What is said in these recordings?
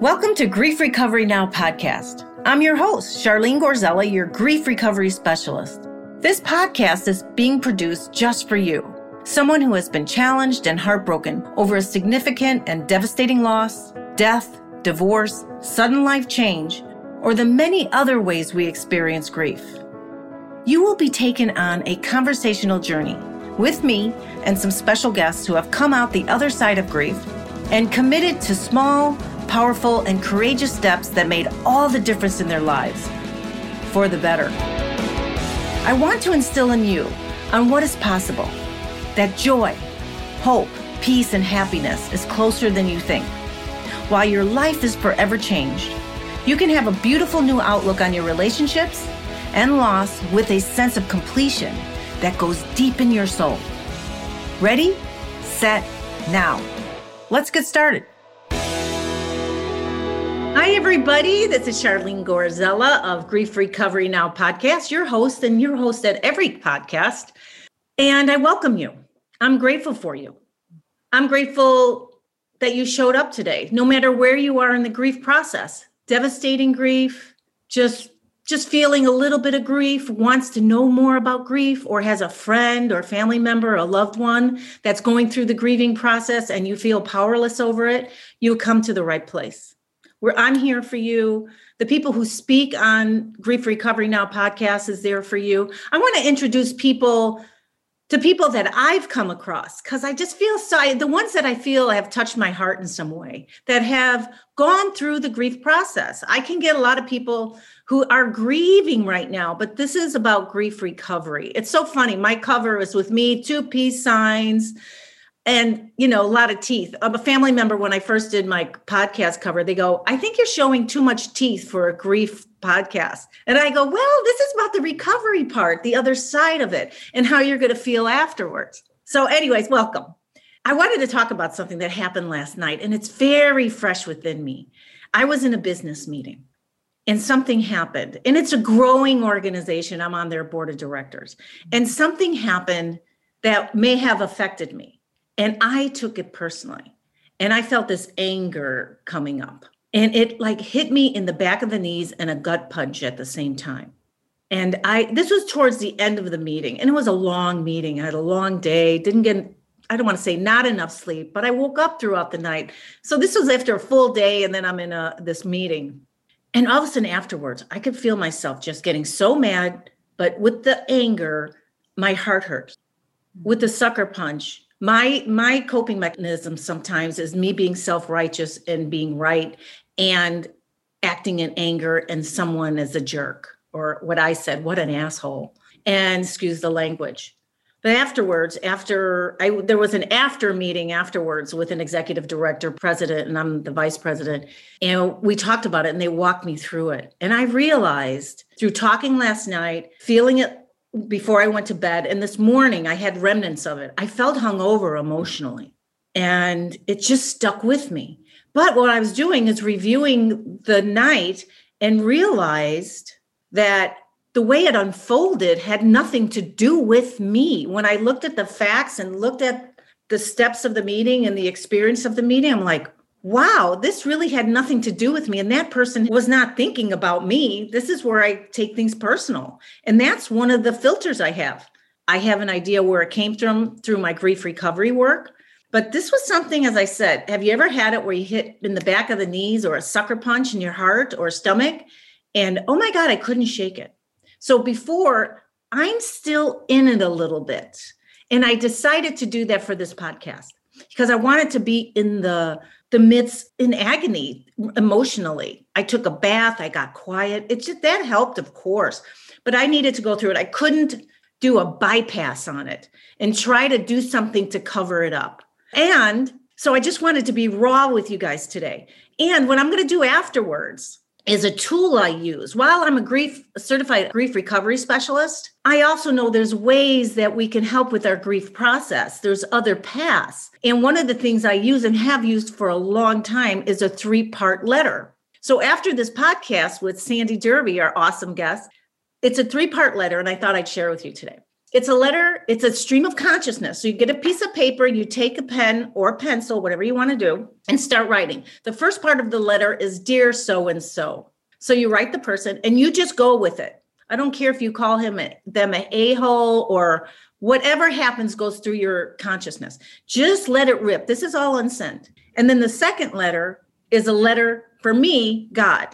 Welcome to Grief Recovery Now podcast. I'm your host, Charlene Gorzella, your grief recovery specialist. This podcast is being produced just for you, someone who has been challenged and heartbroken over a significant and devastating loss, death, divorce, sudden life change, or the many other ways we experience grief. You will be taken on a conversational journey with me and some special guests who have come out the other side of grief and committed to small, powerful, and courageous steps that made all the difference in their lives for the better. I want to instill in you on what is possible that joy, hope, peace, and happiness is closer than you think. While your life is forever changed, you can have a beautiful new outlook on your relationships and loss with a sense of completion that goes deep in your soul. Ready, set, now. Let's get started. Hi, everybody. This is Charlene Gorzella of Grief Recovery Now podcast, your host and your host at every podcast. And I welcome you. I'm grateful for you. I'm grateful that you showed up today, no matter where you are in the grief process. Devastating grief, just just feeling a little bit of grief, wants to know more about grief, or has a friend or family member, or a loved one that's going through the grieving process and you feel powerless over it, you come to the right place. Where I'm here for you. The people who speak on Grief Recovery Now podcast is there for you. I want to introduce people to people that I've come across because I just feel so the ones that I feel have touched my heart in some way that have gone through the grief process. I can get a lot of people who are grieving right now, but this is about grief recovery. It's so funny. My cover is with me, two peace signs, and you know a lot of teeth. I'm a family member when i first did my podcast cover they go i think you're showing too much teeth for a grief podcast. And i go well this is about the recovery part the other side of it and how you're going to feel afterwards. So anyways welcome. I wanted to talk about something that happened last night and it's very fresh within me. I was in a business meeting and something happened and it's a growing organization. I'm on their board of directors. And something happened that may have affected me and I took it personally. And I felt this anger coming up. And it like hit me in the back of the knees and a gut punch at the same time. And I this was towards the end of the meeting. And it was a long meeting. I had a long day, didn't get I don't want to say not enough sleep, but I woke up throughout the night. So this was after a full day, and then I'm in a this meeting. And all of a sudden afterwards, I could feel myself just getting so mad, but with the anger, my heart hurt. With the sucker punch, my my coping mechanism sometimes is me being self-righteous and being right and acting in anger and someone is a jerk or what i said what an asshole and excuse the language. But afterwards after i there was an after meeting afterwards with an executive director president and i'm the vice president and we talked about it and they walked me through it. And i realized through talking last night feeling it before I went to bed. And this morning, I had remnants of it. I felt hungover emotionally, and it just stuck with me. But what I was doing is reviewing the night and realized that the way it unfolded had nothing to do with me. When I looked at the facts and looked at the steps of the meeting and the experience of the meeting, I'm like, wow, this really had nothing to do with me. And that person was not thinking about me. This is where I take things personal. And that's one of the filters I have. I have an idea where it came from through my grief recovery work. But this was something, as I said, have you ever had it where you hit in the back of the knees or a sucker punch in your heart or stomach? And oh my God, I couldn't shake it. So before, I'm still in it a little bit. And I decided to do that for this podcast because I wanted to be in the the midst in agony emotionally. I took a bath, I got quiet. It just that helped, of course. But I needed to go through it. I couldn't do a bypass on it and try to do something to cover it up. And so I just wanted to be raw with you guys today. And what I'm going to do afterwards is a tool I use. While I'm a grief certified grief recovery specialist, I also know there's ways that we can help with our grief process. There's other paths. And one of the things I use and have used for a long time is a three-part letter. So after this podcast with Sandy Derby, our awesome guest, it's a three-part letter and I thought I'd share with you today. It's a letter, it's a stream of consciousness. So you get a piece of paper, you take a pen or a pencil, whatever you want to do, and start writing. The first part of the letter is Dear so and so. So you write the person and you just go with it. I don't care if you call him a, them a a-hole or whatever happens goes through your consciousness. Just let it rip. This is all unsent. And then the second letter is a letter for me, God.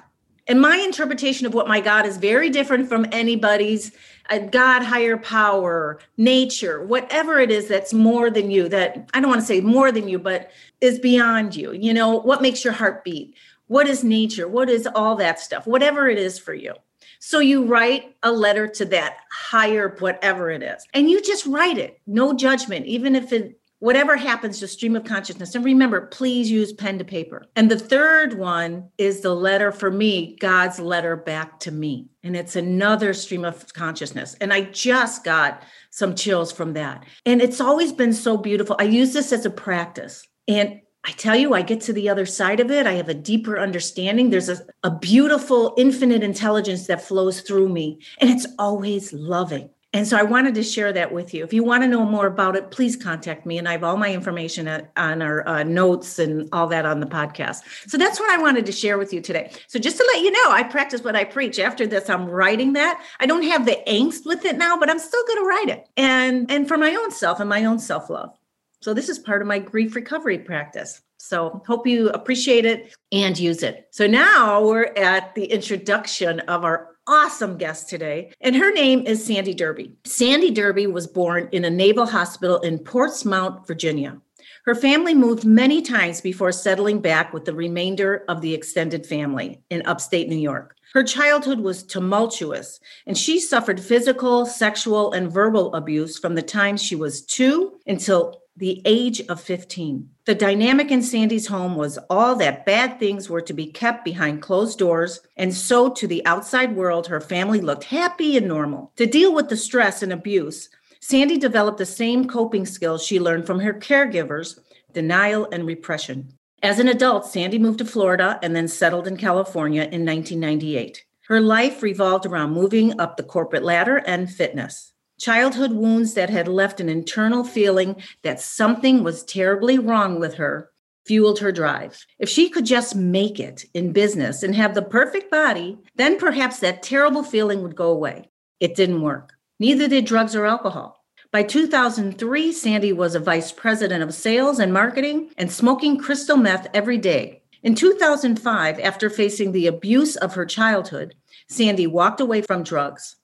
And my interpretation of what my God is very different from anybody's a God, higher power, nature, whatever it is that's more than you, that I don't want to say more than you, but is beyond you. You know, what makes your heart beat? What is nature? What is all that stuff? Whatever it is for you. So you write a letter to that higher, whatever it is, and you just write it, no judgment, even if it whatever happens to stream of consciousness. And remember please use pen to paper. And the third one is the letter for me god's letter back to me. And it's another stream of consciousness. And i just got some chills from that. And it's always been so beautiful. I use this as a practice. And I tell you, I get to the other side of it. I have a deeper understanding. There's a, a beautiful, infinite intelligence that flows through me, and it's always loving. And so I wanted to share that with you. If you want to know more about it, please contact me. And I have all my information on our uh, notes and all that on the podcast. So that's what I wanted to share with you today. So just to let you know, I practice what I preach. After this, I'm writing that. I don't have the angst with it now, but I'm still going to write it. And and for my own self and my own self love. So this is part of my grief recovery practice. So hope you appreciate it and use it. So now we're at the introduction of our awesome guest today, and her name is Sandy Derby. Sandy Derby was born in a naval hospital in Portsmouth, Virginia. Her family moved many times before settling back with the remainder of the extended family in upstate New York. Her childhood was tumultuous, and she suffered physical, sexual, and verbal abuse from the time she was two until the age of 15. The dynamic in Sandy's home was all that bad things were to be kept behind closed doors, and so to the outside world, her family looked happy and normal. To deal with the stress and abuse, Sandy developed the same coping skills she learned from her caregivers denial and repression. As an adult, Sandy moved to Florida and then settled in California in 1998. Her life revolved around moving up the corporate ladder and fitness. Childhood wounds that had left an internal feeling that something was terribly wrong with her fueled her drive. If she could just make it in business and have the perfect body, then perhaps that terrible feeling would go away. It didn't work. Neither did drugs or alcohol. By 2003, Sandy was a vice president of sales and marketing and smoking crystal meth every day. In 2005, after facing the abuse of her childhood, Sandy walked away from drugs.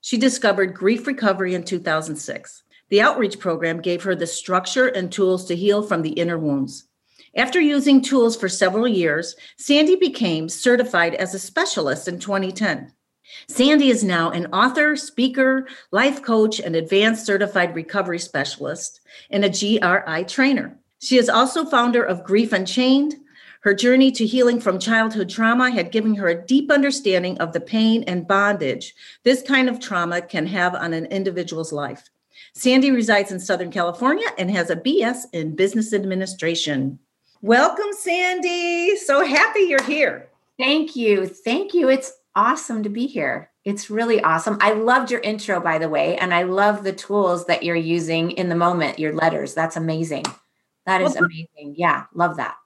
She discovered grief recovery in 2006. The outreach program gave her the structure and tools to heal from the inner wounds. After using tools for several years, Sandy became certified as a specialist in 2010. Sandy is now an author, speaker, life coach, and advanced certified recovery specialist, and a GRI trainer. She is also founder of Grief Unchained, her journey to healing from childhood trauma had given her a deep understanding of the pain and bondage this kind of trauma can have on an individual's life. Sandy resides in Southern California and has a BS in business administration. Welcome, Sandy. So happy you're here. Thank you. Thank you. It's awesome to be here. It's really awesome. I loved your intro, by the way, and I love the tools that you're using in the moment, your letters. That's amazing. That is amazing. Yeah, love that.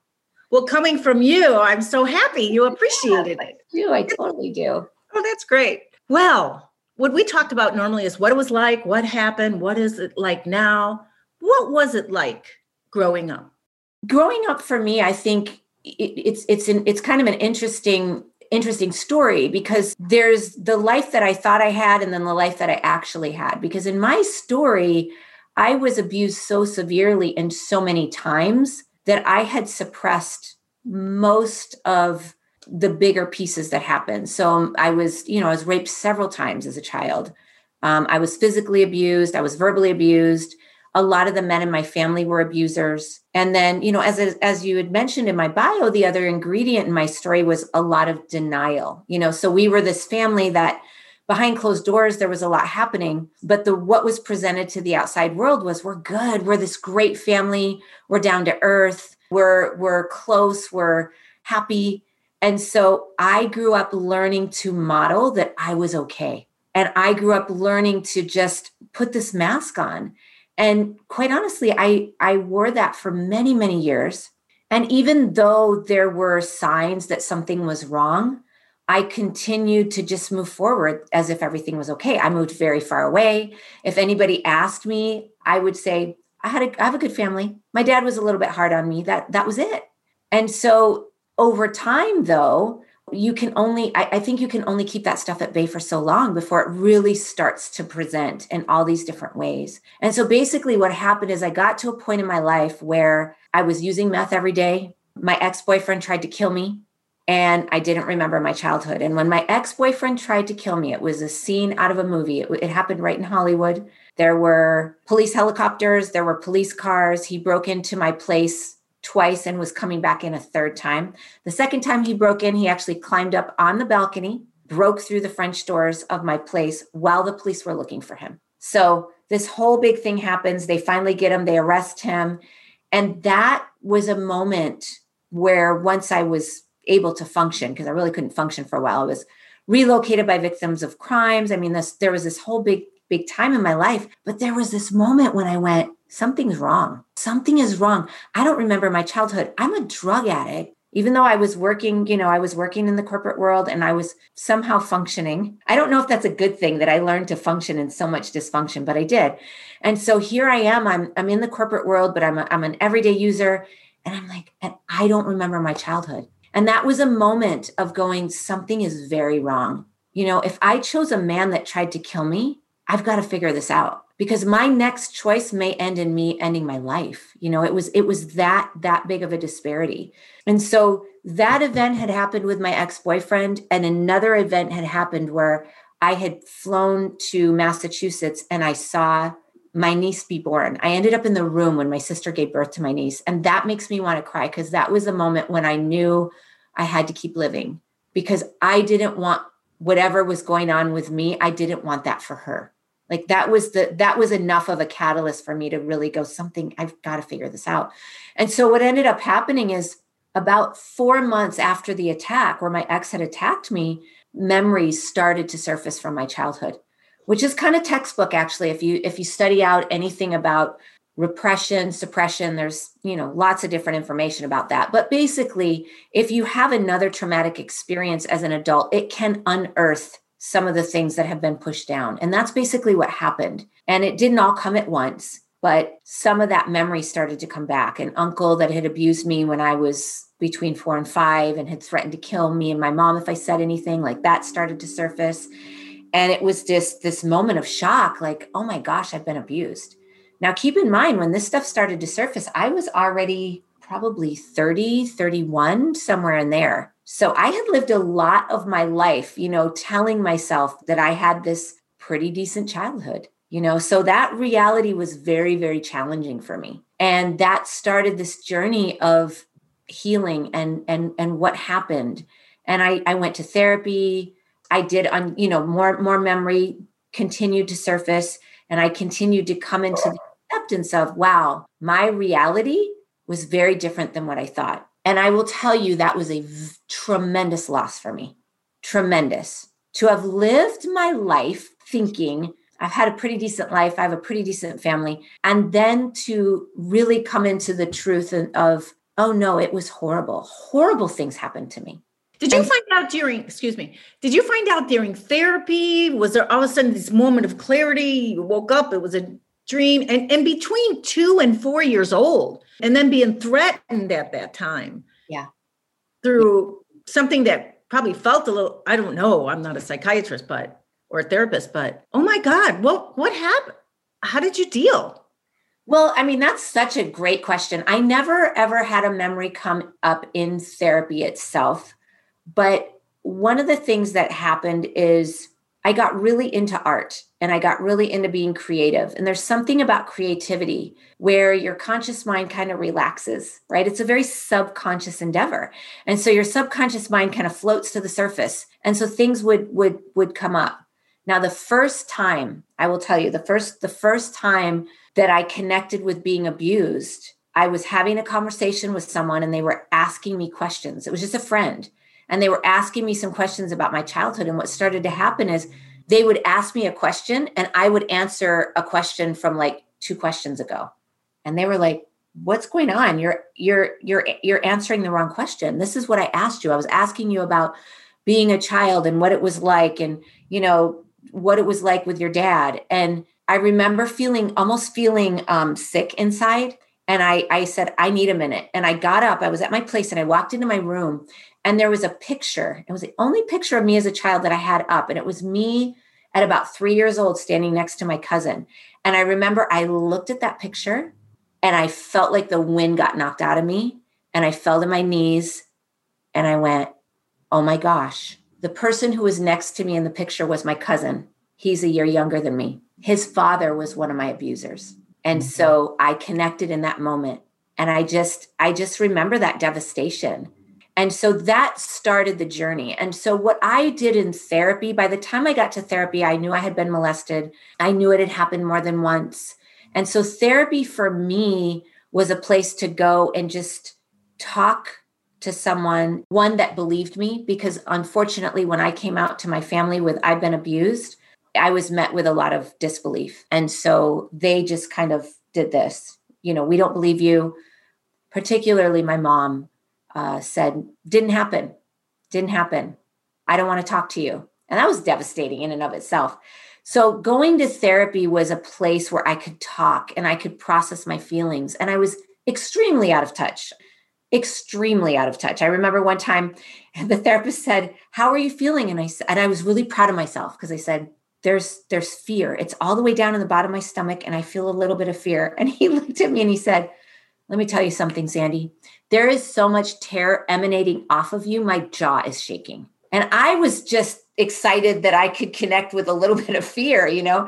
Well, coming from you, I'm so happy you appreciated yeah, it. I do. I totally do. Oh, that's great. Well, what we talked about normally is what it was like, what happened, what is it like now? What was it like growing up? Growing up for me, I think it's it's an it's kind of an interesting interesting story because there's the life that I thought I had and then the life that I actually had. Because in my story, I was abused so severely and so many times that I had suppressed most of the bigger pieces that happened. So um, I was, you know, I was raped several times as a child. Um, I was physically abused. I was verbally abused. A lot of the men in my family were abusers. And then, you know, as as you had mentioned in my bio, the other ingredient in my story was a lot of denial. You know, so we were this family that behind closed doors there was a lot happening but the what was presented to the outside world was we're good. We're this great family. We're down to earth. We're we're close. We're happy. And so i grew up learning to model that i was okay. And I grew up learning to just put this mask on. And quite honestly, I, I wore that for many, many years. And even though there were signs that something was wrong, I continued to just move forward as if everything was okay. I moved very far away. If anybody asked me, I would say, I had a, I have a good family. My dad was a little bit hard on me. That that was it. And so over time, though, you can only I, I, think you can only keep that stuff at bay for so long before it really starts to present in all these different ways and so basically what happened is i got to a point in my life where i was using meth every day my ex-boyfriend tried to kill me and i didn't remember my childhood and when my ex-boyfriend tried to kill me it was a scene out of a movie it, it happened right in hollywood there were police helicopters there were police cars he broke into my place twice and was coming back in a third time. The second time he broke in, he actually climbed up on the balcony, broke through the French doors of my place while the police were looking for him. So this whole big thing happens. They finally get him, they arrest him. And that was a moment where once I was able to function, because I really couldn't function for a while, I was relocated by victims of crimes. I mean, this there was this whole big, big time in my life. But there was this moment when I went, something's wrong. Something is wrong. I don't remember my childhood. I'm a drug addict. Even though I was working, you know, I was working in the corporate world and I was somehow functioning. I don't know if that's a good thing that I learned to function in so much dysfunction, but I did. And so here I am. I'm I'm in the corporate world, but I'm a, I'm an everyday user and I'm like and I don't remember my childhood. And that was a moment of going something is very wrong. You know, if I chose a man that tried to kill me, I've got to figure this out because my next choice may end in me ending my life. You know it was it was that that big of a disparity. And so that event had happened with my ex-boyfriend and another event had happened where i had flown to massachusetts and i saw my niece be born. I ended up in the room when my sister gave birth to my niece and that makes me want to cry because that was a moment when i knew i had to keep living because i didn't want whatever was going on with me i didn't want that for her. Like that was the that was enough of a catalyst for me to really go something i've got to figure this out. And so what ended up happening is about four months after the attack where my ex had attacked me memories started to surface from my childhood which is kind of textbook actually if you if you study out anything about repression suppression there's you know lots of different information about that but basically if you have another traumatic experience as an adult it can unearth some of the things that have been pushed down. And that's basically what happened. And it didn't all come at once, but some of that memory started to come back. An uncle that had abused me when I was between four and five and had threatened to kill me and my mom if I said anything, like that started to surface. And it was just this moment of shock like, oh my gosh, I've been abused. Now, keep in mind, when this stuff started to surface, I was already probably 30, 31, somewhere in there. So I had lived a lot of my life, you know, telling myself that I had this pretty decent childhood, you know. So that reality was very, very challenging for me. And that started this journey of healing and and and what happened. And I I went to therapy. I did on, you know, more more memory continued to surface and I continued to come into the acceptance of wow, my reality was very different than what I thought. And I will tell you that was a v- tremendous loss for me. Tremendous. To have lived my life thinking I've had a pretty decent life, I have a pretty decent family, and then to really come into the truth of, oh no, it was horrible. Horrible things happened to me. Did you and, find out during, excuse me, did you find out during therapy? Was there all of a sudden this moment of clarity? You woke up, it was a dream, and, and between two and four years old, and then being threatened at that time. Yeah. Through something that probably felt a little, I don't know, I'm not a psychiatrist, but or a therapist, but oh my God, what what happened? How did you deal? Well, I mean, that's such a great question. I never ever had a memory come up in therapy itself. But one of the things that happened is I got really into art and I got really into being creative. And there's something about creativity where your conscious mind kind of relaxes, right? It's a very subconscious endeavor. And so your subconscious mind kind of floats to the surface. And so things would would would come up. Now the first time, I will tell you, the first the first time that I connected with being abused, I was having a conversation with someone and they were asking me questions. It was just a friend and they were asking me some questions about my childhood and what started to happen is they would ask me a question and I would answer a question from like two questions ago. And they were like, what's going on? You're you're you're you're answering the wrong question. This is what I asked you. I was asking you about being a child and what it was like and you know what it was like with your dad. And I remember feeling almost feeling um, sick inside. And I, I said, I need a minute. And I got up. I was at my place and I walked into my room and there was a picture. It was the only picture of me as a child that I had up. And it was me at about three years old standing next to my cousin. And I remember I looked at that picture and I felt like the wind got knocked out of me. And I fell to my knees and I went, Oh my gosh. The person who was next to me in the picture was my cousin. He's a year younger than me his father was one of my abusers. And mm-hmm. so I connected in that moment. And I just, I just remember that devastation. And so that started the journey. And so, what I did in therapy, by the time I got to therapy, I knew I had been molested. I knew it had happened more than once. And so, therapy for me was a place to go and just talk to someone, one that believed me, because unfortunately, when I came out to my family with I've been abused, I was met with a lot of disbelief. And so they just kind of did this. You know, we don't believe you. Particularly, my mom uh, said, didn't happen. Didn't happen. I don't want to talk to you. And that was devastating in and of itself. So, going to therapy was a place where I could talk and I could process my feelings. And I was extremely out of touch, extremely out of touch. I remember one time the therapist said, How are you feeling? And I, and I was really proud of myself because I said, there's there's fear it's all the way down in the bottom of my stomach and i feel a little bit of fear and he looked at me and he said let me tell you something sandy there is so much terror emanating off of you my jaw is shaking. And i was just excited that i could connect with a little bit of fear you know?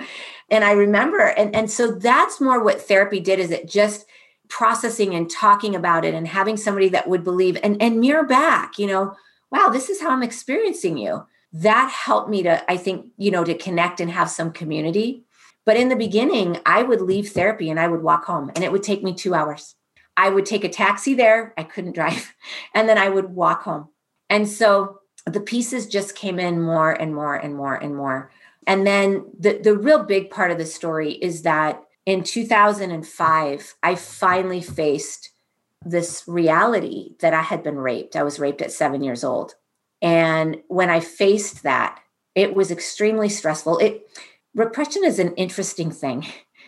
And i remember and and so that's more what therapy did is it just processing and talking about it and having somebody that would believe and and mirror back you know wow this is how i'm experiencing you. That helped me to i think you know to connect and have some community. But in the beginning i would leave therapy and i would walk home and it would take me two hours i would take a taxi there i couldn't drive and then i would walk home and so the pieces just came in more and more and more and more and then the, the real big part of the story is that in 2005 i finally faced this reality that i had been raped i was raped at seven years old and when I faced that, it was extremely stressful. It repression is an interesting thing.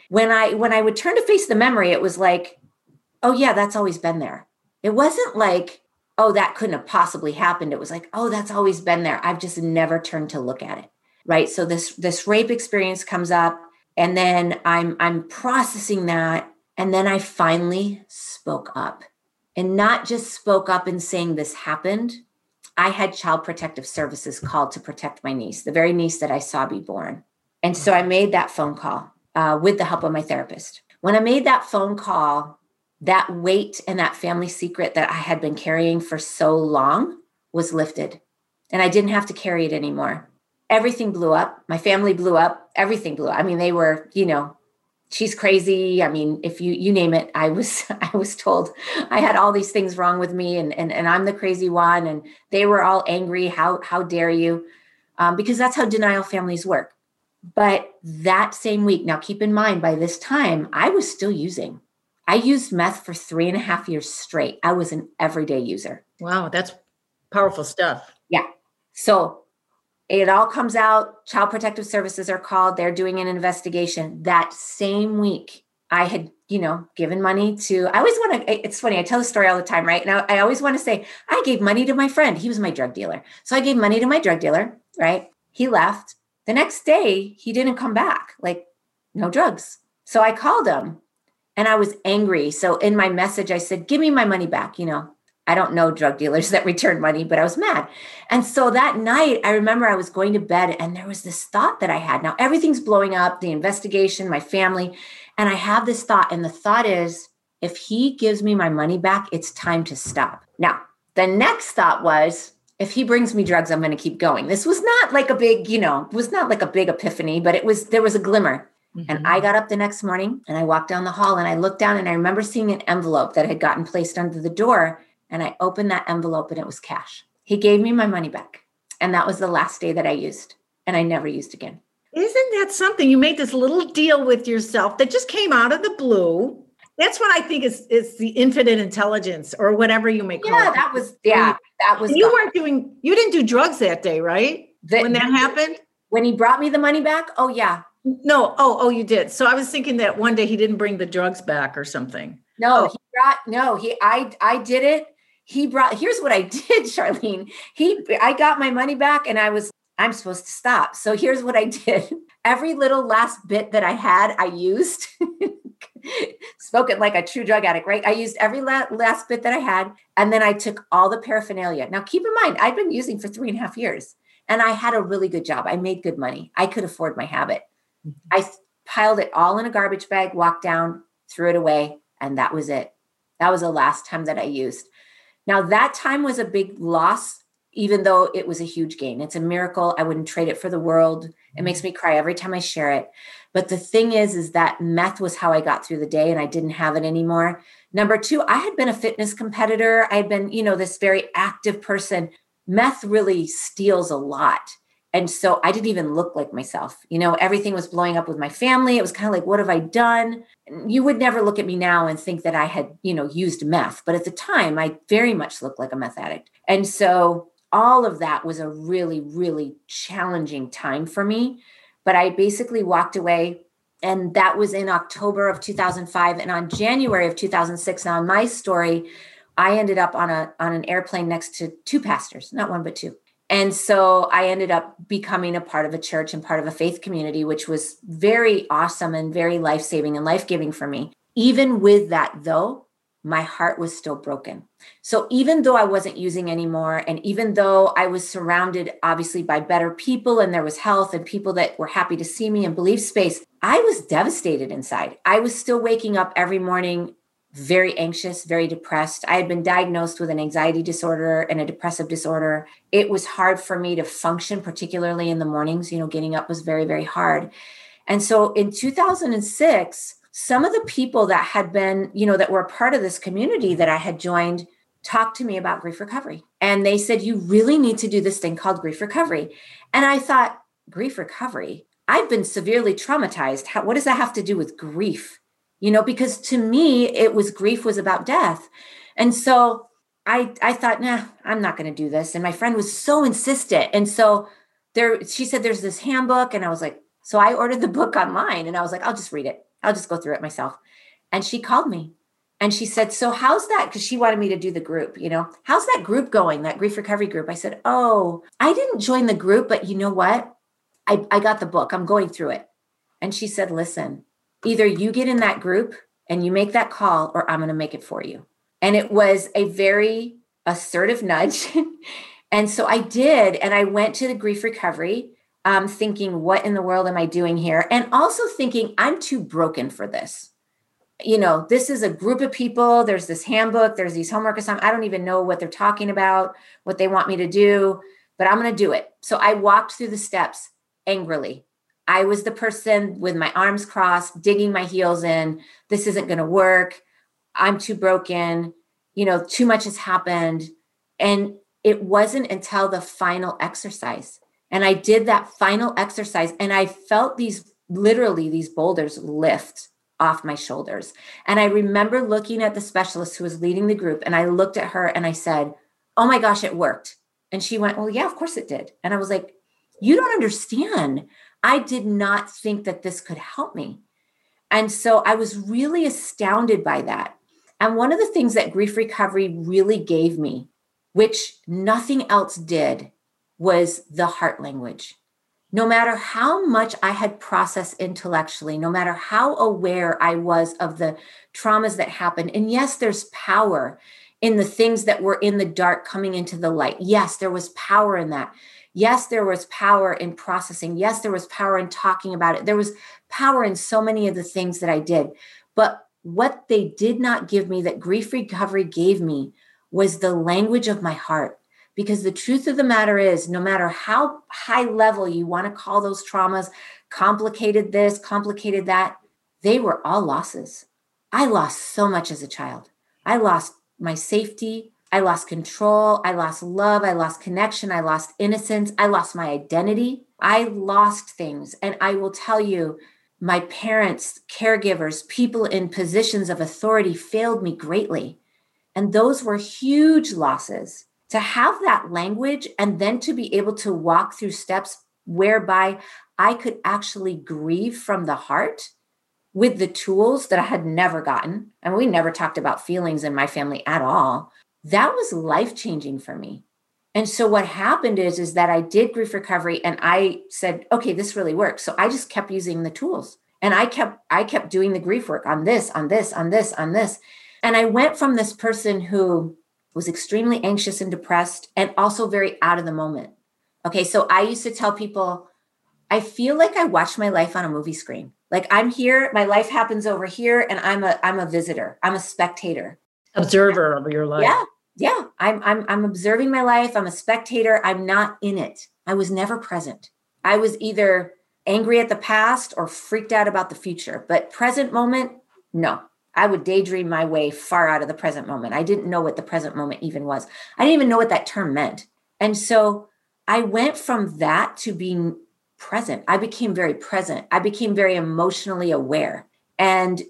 When I when I would turn to face the memory, it was like, oh yeah, that's always been there. It wasn't like, oh, that couldn't have possibly happened. It was like, oh, that's always been there. I've just never turned to look at it. Right. So this this rape experience comes up and then I'm I'm processing that. And then I finally spoke up. And not just spoke up and saying this happened, I had Child Protective Services called to protect my niece, the very niece that I saw be born. And so I made that phone call uh, with the help of my therapist. When I made that phone call, that weight and that family secret that I had been carrying for so long was lifted. And I didn't have to carry it anymore. Everything blew up. My family blew up. Everything blew up. I mean, they were, you know, she's crazy i mean if you you name it i was i was told i had all these things wrong with me and and, and i'm the crazy one and they were all angry how how dare you um, because that's how denial families work but that same week now keep in mind by this time i was still using i used meth for three and a half years straight. I was an everyday user. Wow that's powerful stuff. Yeah. So it all comes out. Child protective services are called. They're doing an investigation. That same week i had you know given money to i always want to it's funny i tell the story all the time right? Now i always want to say i gave money to my friend. He was my drug dealer. So i gave money to my drug dealer right? He left. The next day he didn't come back. Like no drugs. So i called him and i was angry so in my message i said give me my money back you know I don't know drug dealers that return money, but I was mad. And so that night, I remember I was going to bed and there was this thought that I had. Now, everything's blowing up the investigation, my family. And I have this thought. And the thought is if he gives me my money back, it's time to stop. Now, the next thought was, if he brings me drugs, I'm going to keep going. This was not like a big, you know, was not like a big epiphany, but it was, there was a glimmer. Mm-hmm. And I got up the next morning and I walked down the hall and I looked down and I remember seeing an envelope that had gotten placed under the door and I opened that envelope and it was cash. He gave me my money back. And that was the last day that I used. and I never used again. Isn't that something? You made this little deal with yourself that just came out of the blue. That's what I think is is the infinite intelligence or whatever you may call yeah, it. that was yeah, that was And you weren't doing you didn't do drugs that day, right? the- when that happened? when he brought me the money back. Oh yeah. No. Oh, oh, you did. So I was thinking that one day he didn't bring the drugs back or something. No, Oh. he brought no, he I I did it. He brought here's what I did, Charlene. He I got my money back and I was I'm supposed to stop. So here's what I did. Every little last bit that I had, I used. Spoken like a true drug addict, right? I used every la- last bit that I had, and then I took all the paraphernalia. Now, keep in mind, I'd been using for three and a half years, and I had a really good job. I made good money. I could afford my habit. I piled it all in a garbage bag, walked down, threw it away, and that was it. That was the last time that I used. Now, that time was a big loss, even though it was a huge gain. It's a miracle. I wouldn't trade it for the world. It makes me cry every time I share it. But the thing is, is that meth was how I got through the day and I didn't have it anymore. Number two, I had been a fitness competitor. I had been, you know, this very active person. Meth really steals a lot. And so I didn't even look like myself. You know, everything was blowing up with my family. It was kind of like, what have I done? You would never look at me now and think that I had, you know, used meth. But at the time, I very much looked like a meth addict. And so all of that was a really, really challenging time for me. But I basically walked away. And that was in October of 2005. And on January of 2006, now in my story, I ended up on a on an airplane next to two pastors, not one but two. And so I ended up becoming a part of a church and part of a faith community, which was very awesome and very life saving and life giving for me. Even with that, though, my heart was still broken. So even though I wasn't using anymore, and even though I was surrounded obviously by better people and there was health and people that were happy to see me and believe space, I was devastated inside. I was still waking up every morning very anxious, very depressed. I had been diagnosed with an anxiety disorder and a depressive disorder. It was hard for me to function, particularly in the mornings. You know, getting up was very, very hard. And so in 2006, some of the people that had been, you know, that were part of this community that I had joined talked to me about grief recovery. And they said, You really need to do this thing called grief recovery. And I thought, Grief recovery? I've been severely traumatized. How, what does that have to do with grief? You know, because to me, it was grief was about death. And so I, I thought, nah, I'm not going to do this. And my friend was so insistent. And so there, she said, there's this handbook. And I was like, so I ordered the book online and I was like, I'll just read it. I'll just go through it myself. And she called me and she said, So how's that? Because she wanted me to do the group, you know, how's that group going, that grief recovery group? I said, Oh, I didn't join the group, but you know what? I, I got the book. I'm going through it. And she said, Listen, either you get in that group and you make that call, or I'm going to make it for you. And it was a very assertive nudge. and so I did. And I went to the grief recovery um, thinking, what in the world am I doing here? And also thinking, I'm too broken for this. You know, this is a group of people. There's this handbook, there's these homework assignments. I don't even know what they're talking about, what they want me to do, but I'm going to do it. So I walked through the steps angrily. I was the person with my arms crossed, digging my heels in. This isn't going to work. I'm too broken. You know, too much has happened. And it wasn't until the final exercise and I did that final exercise and I felt these literally these boulders lift off my shoulders. And I remember looking at the specialist who was leading the group and I looked at her and I said, Oh my gosh, it worked. And she went, Well, yeah, of course it did. And I was like, You don't understand. I did not think that this could help me. And so I was really astounded by that. And one of the things that grief recovery really gave me, which nothing else did, was the heart language. No matter how much I had processed intellectually, no matter how aware I was of the traumas that happened, and yes, there's power in the things that were in the dark coming into the light. Yes, there was power in that. Yes, there was power in processing. Yes, there was power in talking about it. There was power in so many of the things that I did. But what they did not give me, that grief recovery gave me, was the language of my heart. Because the truth of the matter is, no matter how high level you want to call those traumas, complicated this, complicated that, they were all losses. I lost so much as a child. I lost my safety. I lost control. I lost love. I lost connection. I lost innocence. I lost my identity. I lost things. And I will tell you, my parents, caregivers, people in positions of authority failed me greatly. And those were huge losses. To have that language and then to be able to walk through steps whereby I could actually grieve from the heart with the tools that I had never gotten. And we never talked about feelings in my family at all. That was life changing for me. And so what happened is is that I did grief recovery and I said, okay, this really works. So I just kept using the tools. And I kept I kept doing the grief work on this, on this, on this, on this. And I went from this person who was extremely anxious and depressed and also very out of the moment. Okay, so I used to tell people I feel like I watch my life on a movie screen. Like I'm here, my life happens over here and I'm a I'm a visitor. I'm a spectator. Observer of your life. Yeah yeah. I'm, I'm i'm observing my life. I'm a spectator. I'm not in it. I was never present. I was either angry at the past or freaked out about the future but present moment no. I would daydream my way far out of the present moment. I didn't know what the present moment even was. I didn't even know what that term meant. And so i went from that to being present. I became very present. I became very emotionally aware. And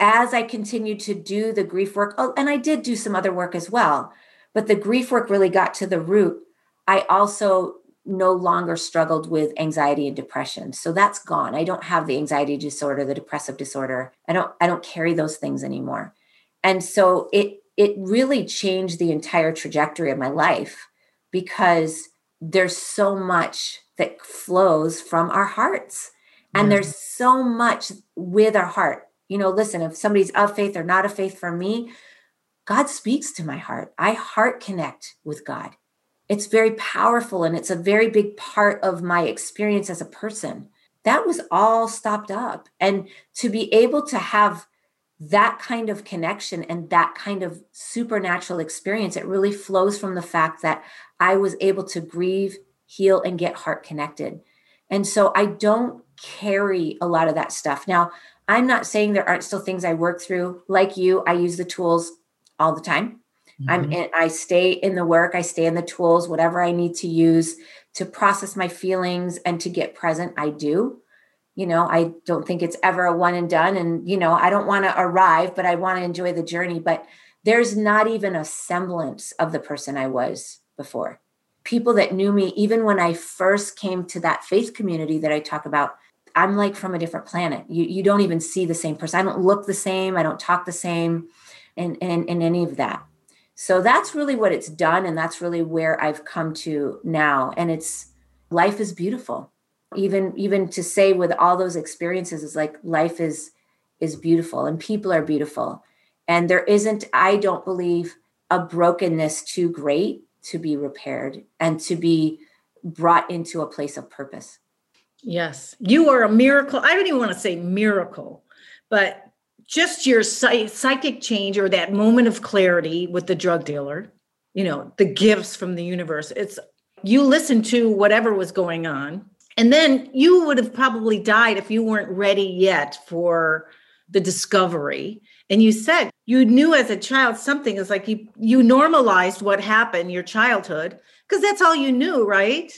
as I continued to do the grief work, oh, and I did do some other work as well, but the grief work really got to the root. I also no longer struggled with anxiety and depression. So that's gone. I don't have the anxiety disorder, the depressive disorder. I don't I don't carry those things anymore. And so it it really changed the entire trajectory of my life because there's so much that flows from our hearts. And mm-hmm. there's so much with our heart you know, listen, if somebody's of faith or not of faith for me, God speaks to my heart. I heart connect with God. It's very powerful and it's a very big part of my experience as a person. That was all stopped up. And to be able to have that kind of connection and that kind of supernatural experience, it really flows from the fact that I was able to grieve, heal, and get heart connected. And so I don't carry a lot of that stuff. Now, I'm not saying there aren't still things I work through. Like you, I use the tools all the time. Mm-hmm. I'm in, I stay in the work, I stay in the tools, whatever I need to use to process my feelings and to get present, I do. You know, I don't think it's ever a one and done. And, you know, I don't want to arrive, but I want to enjoy the journey. But there's not even a semblance of the person I was before. People that knew me, even when I first came to that faith community that I talk about, I'm like from a different planet. You you don't even see the same person. I don't look the same. I don't talk the same, and and and any of that. So that's really what it's done, and that's really where I've come to now. And it's life is beautiful. Even even to say with all those experiences is like life is is beautiful, and people are beautiful, and there isn't. I don't believe a brokenness too great to be repaired and to be brought into a place of purpose. Yes, you are a miracle. I don't even want to say miracle, but just your psychic change or that moment of clarity with the drug dealer, you know, the gifts from the universe. It's you listen to whatever was going on, and then you would have probably died if you weren't ready yet for the discovery. And you said you knew as a child something is like you you normalized what happened your childhood because that's all you knew, right?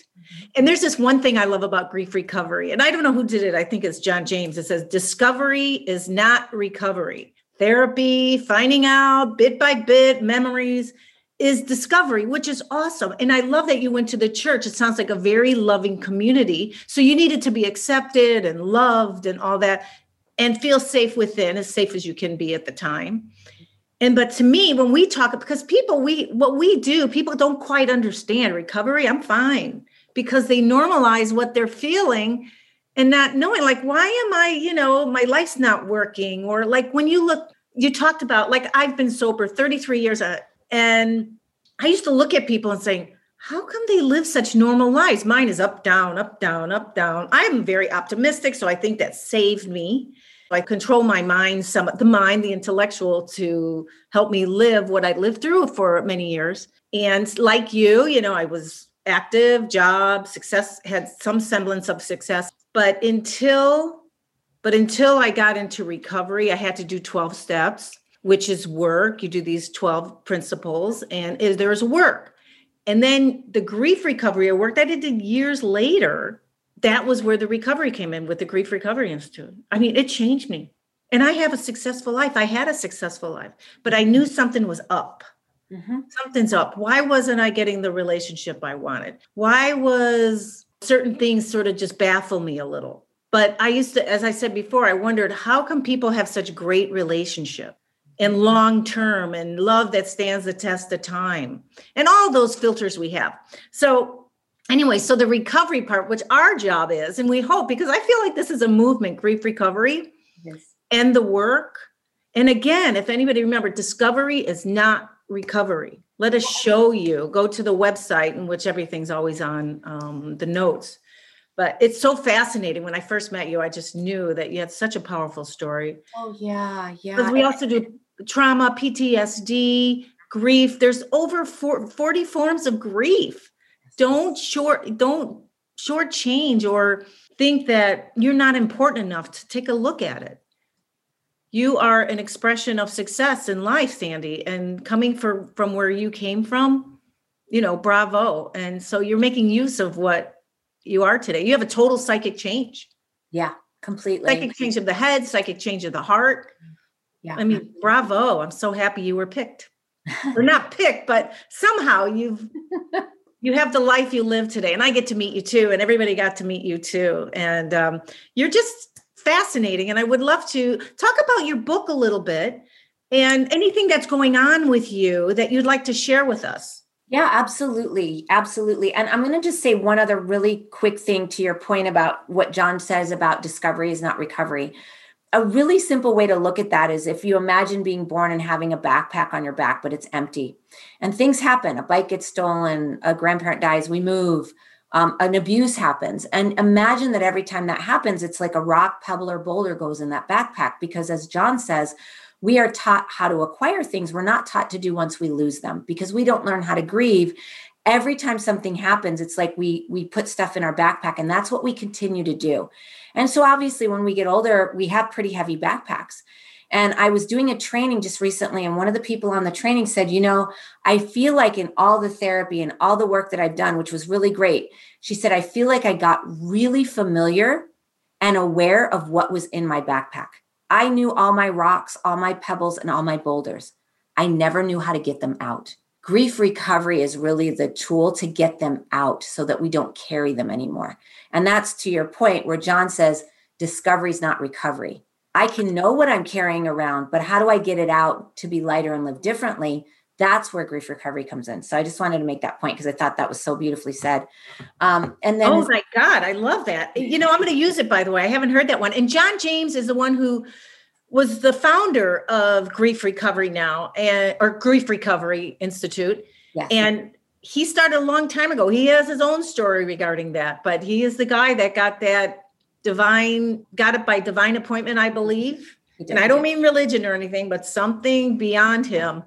And there's this one thing I love about grief recovery, and I don't know who did it. I think it's John James. It says, Discovery is not recovery. Therapy, finding out bit by bit, memories is discovery, which is awesome. And I love that you went to the church. It sounds like a very loving community. So you needed to be accepted and loved and all that and feel safe within, as safe as you can be at the time. And but to me, when we talk, because people, we what we do, people don't quite understand recovery. I'm fine because they normalize what they're feeling and not knowing like why am i you know my life's not working? Or like when you look you talked about like i've been sober 33 years uh, and i used to look at people and saying how come they live such normal lives? Mine is up down up down up down. I'm very optimistic so i think that saved me. I control my mind some the mind the intellectual to help me live what i lived through for many years. And like you you know i was active job, success, had some semblance of success. But until but until I got into recovery, I had to do 12 steps, which is work. You do these 12 principles, and there's work. And then the grief recovery work that I did years later that was where the recovery came in with the Grief Recovery Institute. I mean, it changed me. And I have a successful life. I had a successful life, but I knew something was up. Mm-hmm. Something's up. Why wasn't I getting the relationship I wanted? Why was certain things sort of just baffle me a little? But I used to, as I said before, I wondered how come people have such great relationship and long term and love that stands the test of time and all those filters we have. So anyway, so the recovery part, which our job is, and we hope because I feel like this is a movement, grief recovery, yes. and the work. And again, if anybody remember, discovery is not recovery. Let us show you. Go to the website in which everything's always on um, the notes. But it's so fascinating. When I first met you, I just knew that you had such a powerful story. Oh yeah, yeah. Because we also do trauma, PTSD, grief. There's over 40 forms of grief. Don't short don't shortchange or think that you're not important enough to take a look at it you are an expression of success in life sandy and coming for, from where you came from you know bravo. And so you're making use of what you are today. You have a total psychic change. Yeah completely. Psychic change of the head psychic change of the heart. Yeah. I mean bravo. I'm so happy you were picked. Or not picked but somehow you've you have the life you live today. And i get to meet you too and everybody got to meet you too. And um, you're just fascinating. And I would love to talk about your book a little bit and anything that's going on with you that you'd like to share with us. Yeah, absolutely. Absolutely. And I'm going to just say one other really quick thing to your point about what John says about discovery is not recovery. A really simple way to look at that is if you imagine being born and having a backpack on your back, but it's empty and things happen. A bike gets stolen, a grandparent dies, we move, um, an abuse happens. And imagine that every time that happens, it's like a rock, pebble, or boulder goes in that backpack. Because as John says, we are taught how to acquire things we're not taught to do once we lose them because we don't learn how to grieve every time something happens it's like we we put stuff in our backpack and that's what we continue to do and so obviously when we get older we have pretty heavy backpacks and I was doing a training just recently, and one of the people on the training said, You know, I feel like in all the therapy and all the work that I've done, which was really great, she said, I feel like I got really familiar and aware of what was in my backpack. I knew all my rocks, all my pebbles, and all my boulders. I never knew how to get them out. Grief recovery is really the tool to get them out so that we don't carry them anymore. And that's to your point where John says, discovery is not recovery. I can know what I'm carrying around, but how do I get it out to be lighter and live differently? That's where grief recovery comes in. So I just wanted to make that point because I thought that was so beautifully said. Um, and then, oh my God, I love that. You know, I'm going to use it by the way. I haven't heard that one. And John James is the one who was the founder of Grief Recovery Now and or Grief Recovery Institute. Yes. And he started a long time ago. He has his own story regarding that, but he is the guy that got that divine got it by divine appointment i believe. And i don't mean religion or anything but something beyond him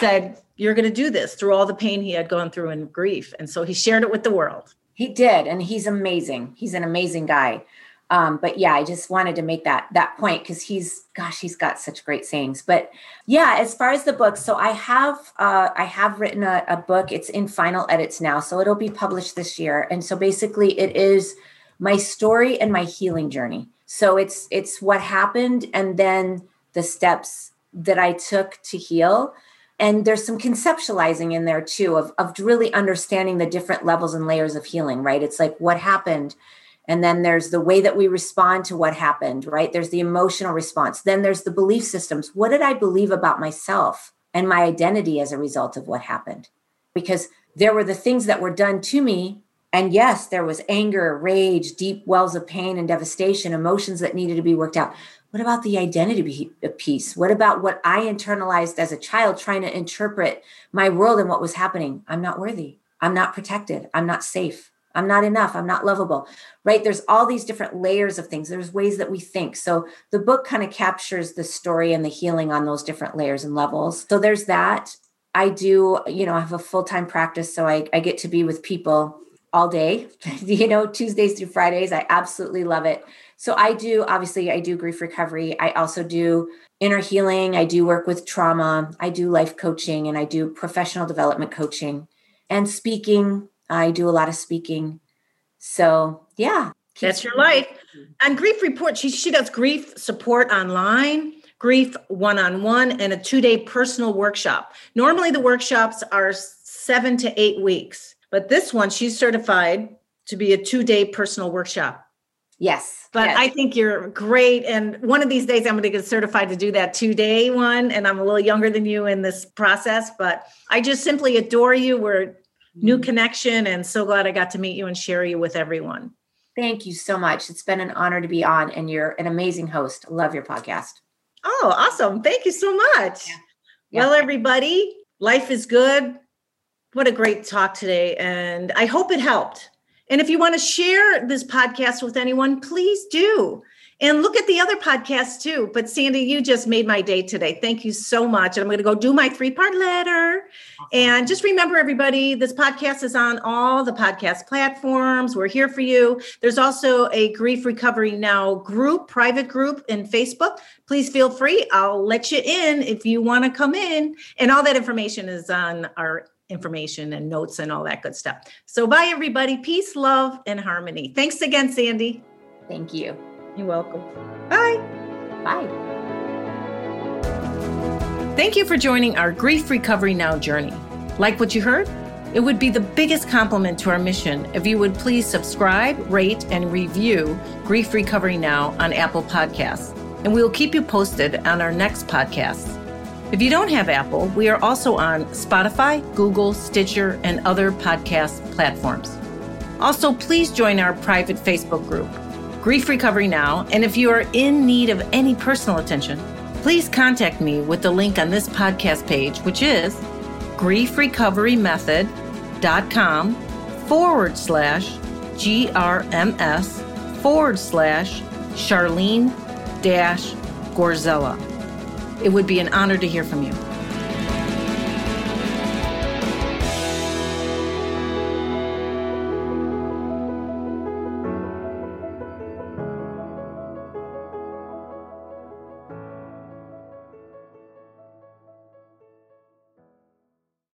said you're going to do this through all the pain he had gone through and grief. And so he shared it with the world. He did and he's amazing. He's an amazing guy. Um, but yeah i just wanted to make that that point because he's gosh he's got such great sayings. But yeah as far as the book so i have uh, i have written a, a book. It's in final edits now so it'll be published this year. And so basically it is my story and my healing journey. So it's it's what happened and then the steps that I took to heal. And there's some conceptualizing in there too of, of really understanding the different levels and layers of healing, right? It's like what happened. And then there's the way that we respond to what happened, right? There's the emotional response. Then there's the belief systems. What did I believe about myself and my identity as a result of what happened? Because there were the things that were done to me and yes, there was anger, rage, deep wells of pain and devastation, emotions that needed to be worked out. What about the identity uh, piece? What about what I internalized as a child trying to interpret my world and what was happening? I'm not worthy. I'm not protected. I'm not safe. I'm not enough. I'm not lovable. Right? There's all these different layers of things. There's ways that we think. So the book kind of captures the story and the healing on those different layers and levels. So there's that. I do, you know, I have a full time practice. So I, I get to be with people all day, you know, Tuesdays through Fridays. I absolutely love it. So I do, obviously, I do grief recovery. I also do inner healing. I do work with trauma. I do life coaching and I do professional development coaching and speaking. I do a lot of speaking. So, yeah, That's your life. On Grief Report, she, she does grief support online, grief one on one, and a two day personal workshop. Normally, the workshops are seven to eight weeks, but this one, she's certified to be a two day personal workshop. Yes. But yes. I think you're great. And one of these days, I'm going to get certified to do that two day one. And I'm a little younger than you in this process, but I just simply adore you. We're new mm-hmm. connection and so glad I got to meet you and share you with everyone. Thank you so much. It's been an honor to be on, and you're an amazing host. Love your podcast. Oh, awesome. Thank you so much. Yeah. Yeah. Well, everybody, life is good. What a great talk today. And I hope it helped. And if you want to share this podcast with anyone, please do. And look at the other podcasts too. But Sandy, you just made my day today. Thank you so much. And I'm going to go do my three part letter. And just remember, everybody, this podcast is on all the podcast platforms. We're here for you. There's also a Grief Recovery Now group, private group in Facebook. Please feel free. I'll let you in if you want to come in. And all that information is on our information and notes and all that good stuff. So, bye, everybody. Peace, love, and harmony. Thanks again, Sandy. Thank you. You're welcome. Bye. Bye. Thank you for joining our Grief Recovery Now journey. Like what you heard? It would be the biggest compliment to our mission if you would please subscribe, rate, and review Grief Recovery Now on Apple Podcasts. And we will keep you posted on our next podcast. If you don't have Apple, we are also on Spotify, Google, Stitcher, and other podcast platforms. Also, please join our private Facebook group. Grief Recovery Now, and if you are in need of any personal attention, please contact me with the link on this podcast page, which is griefrecoverymethod.com forward slash GRMS forward slash Charlene dash Gorzella. It would be an honor to hear from you.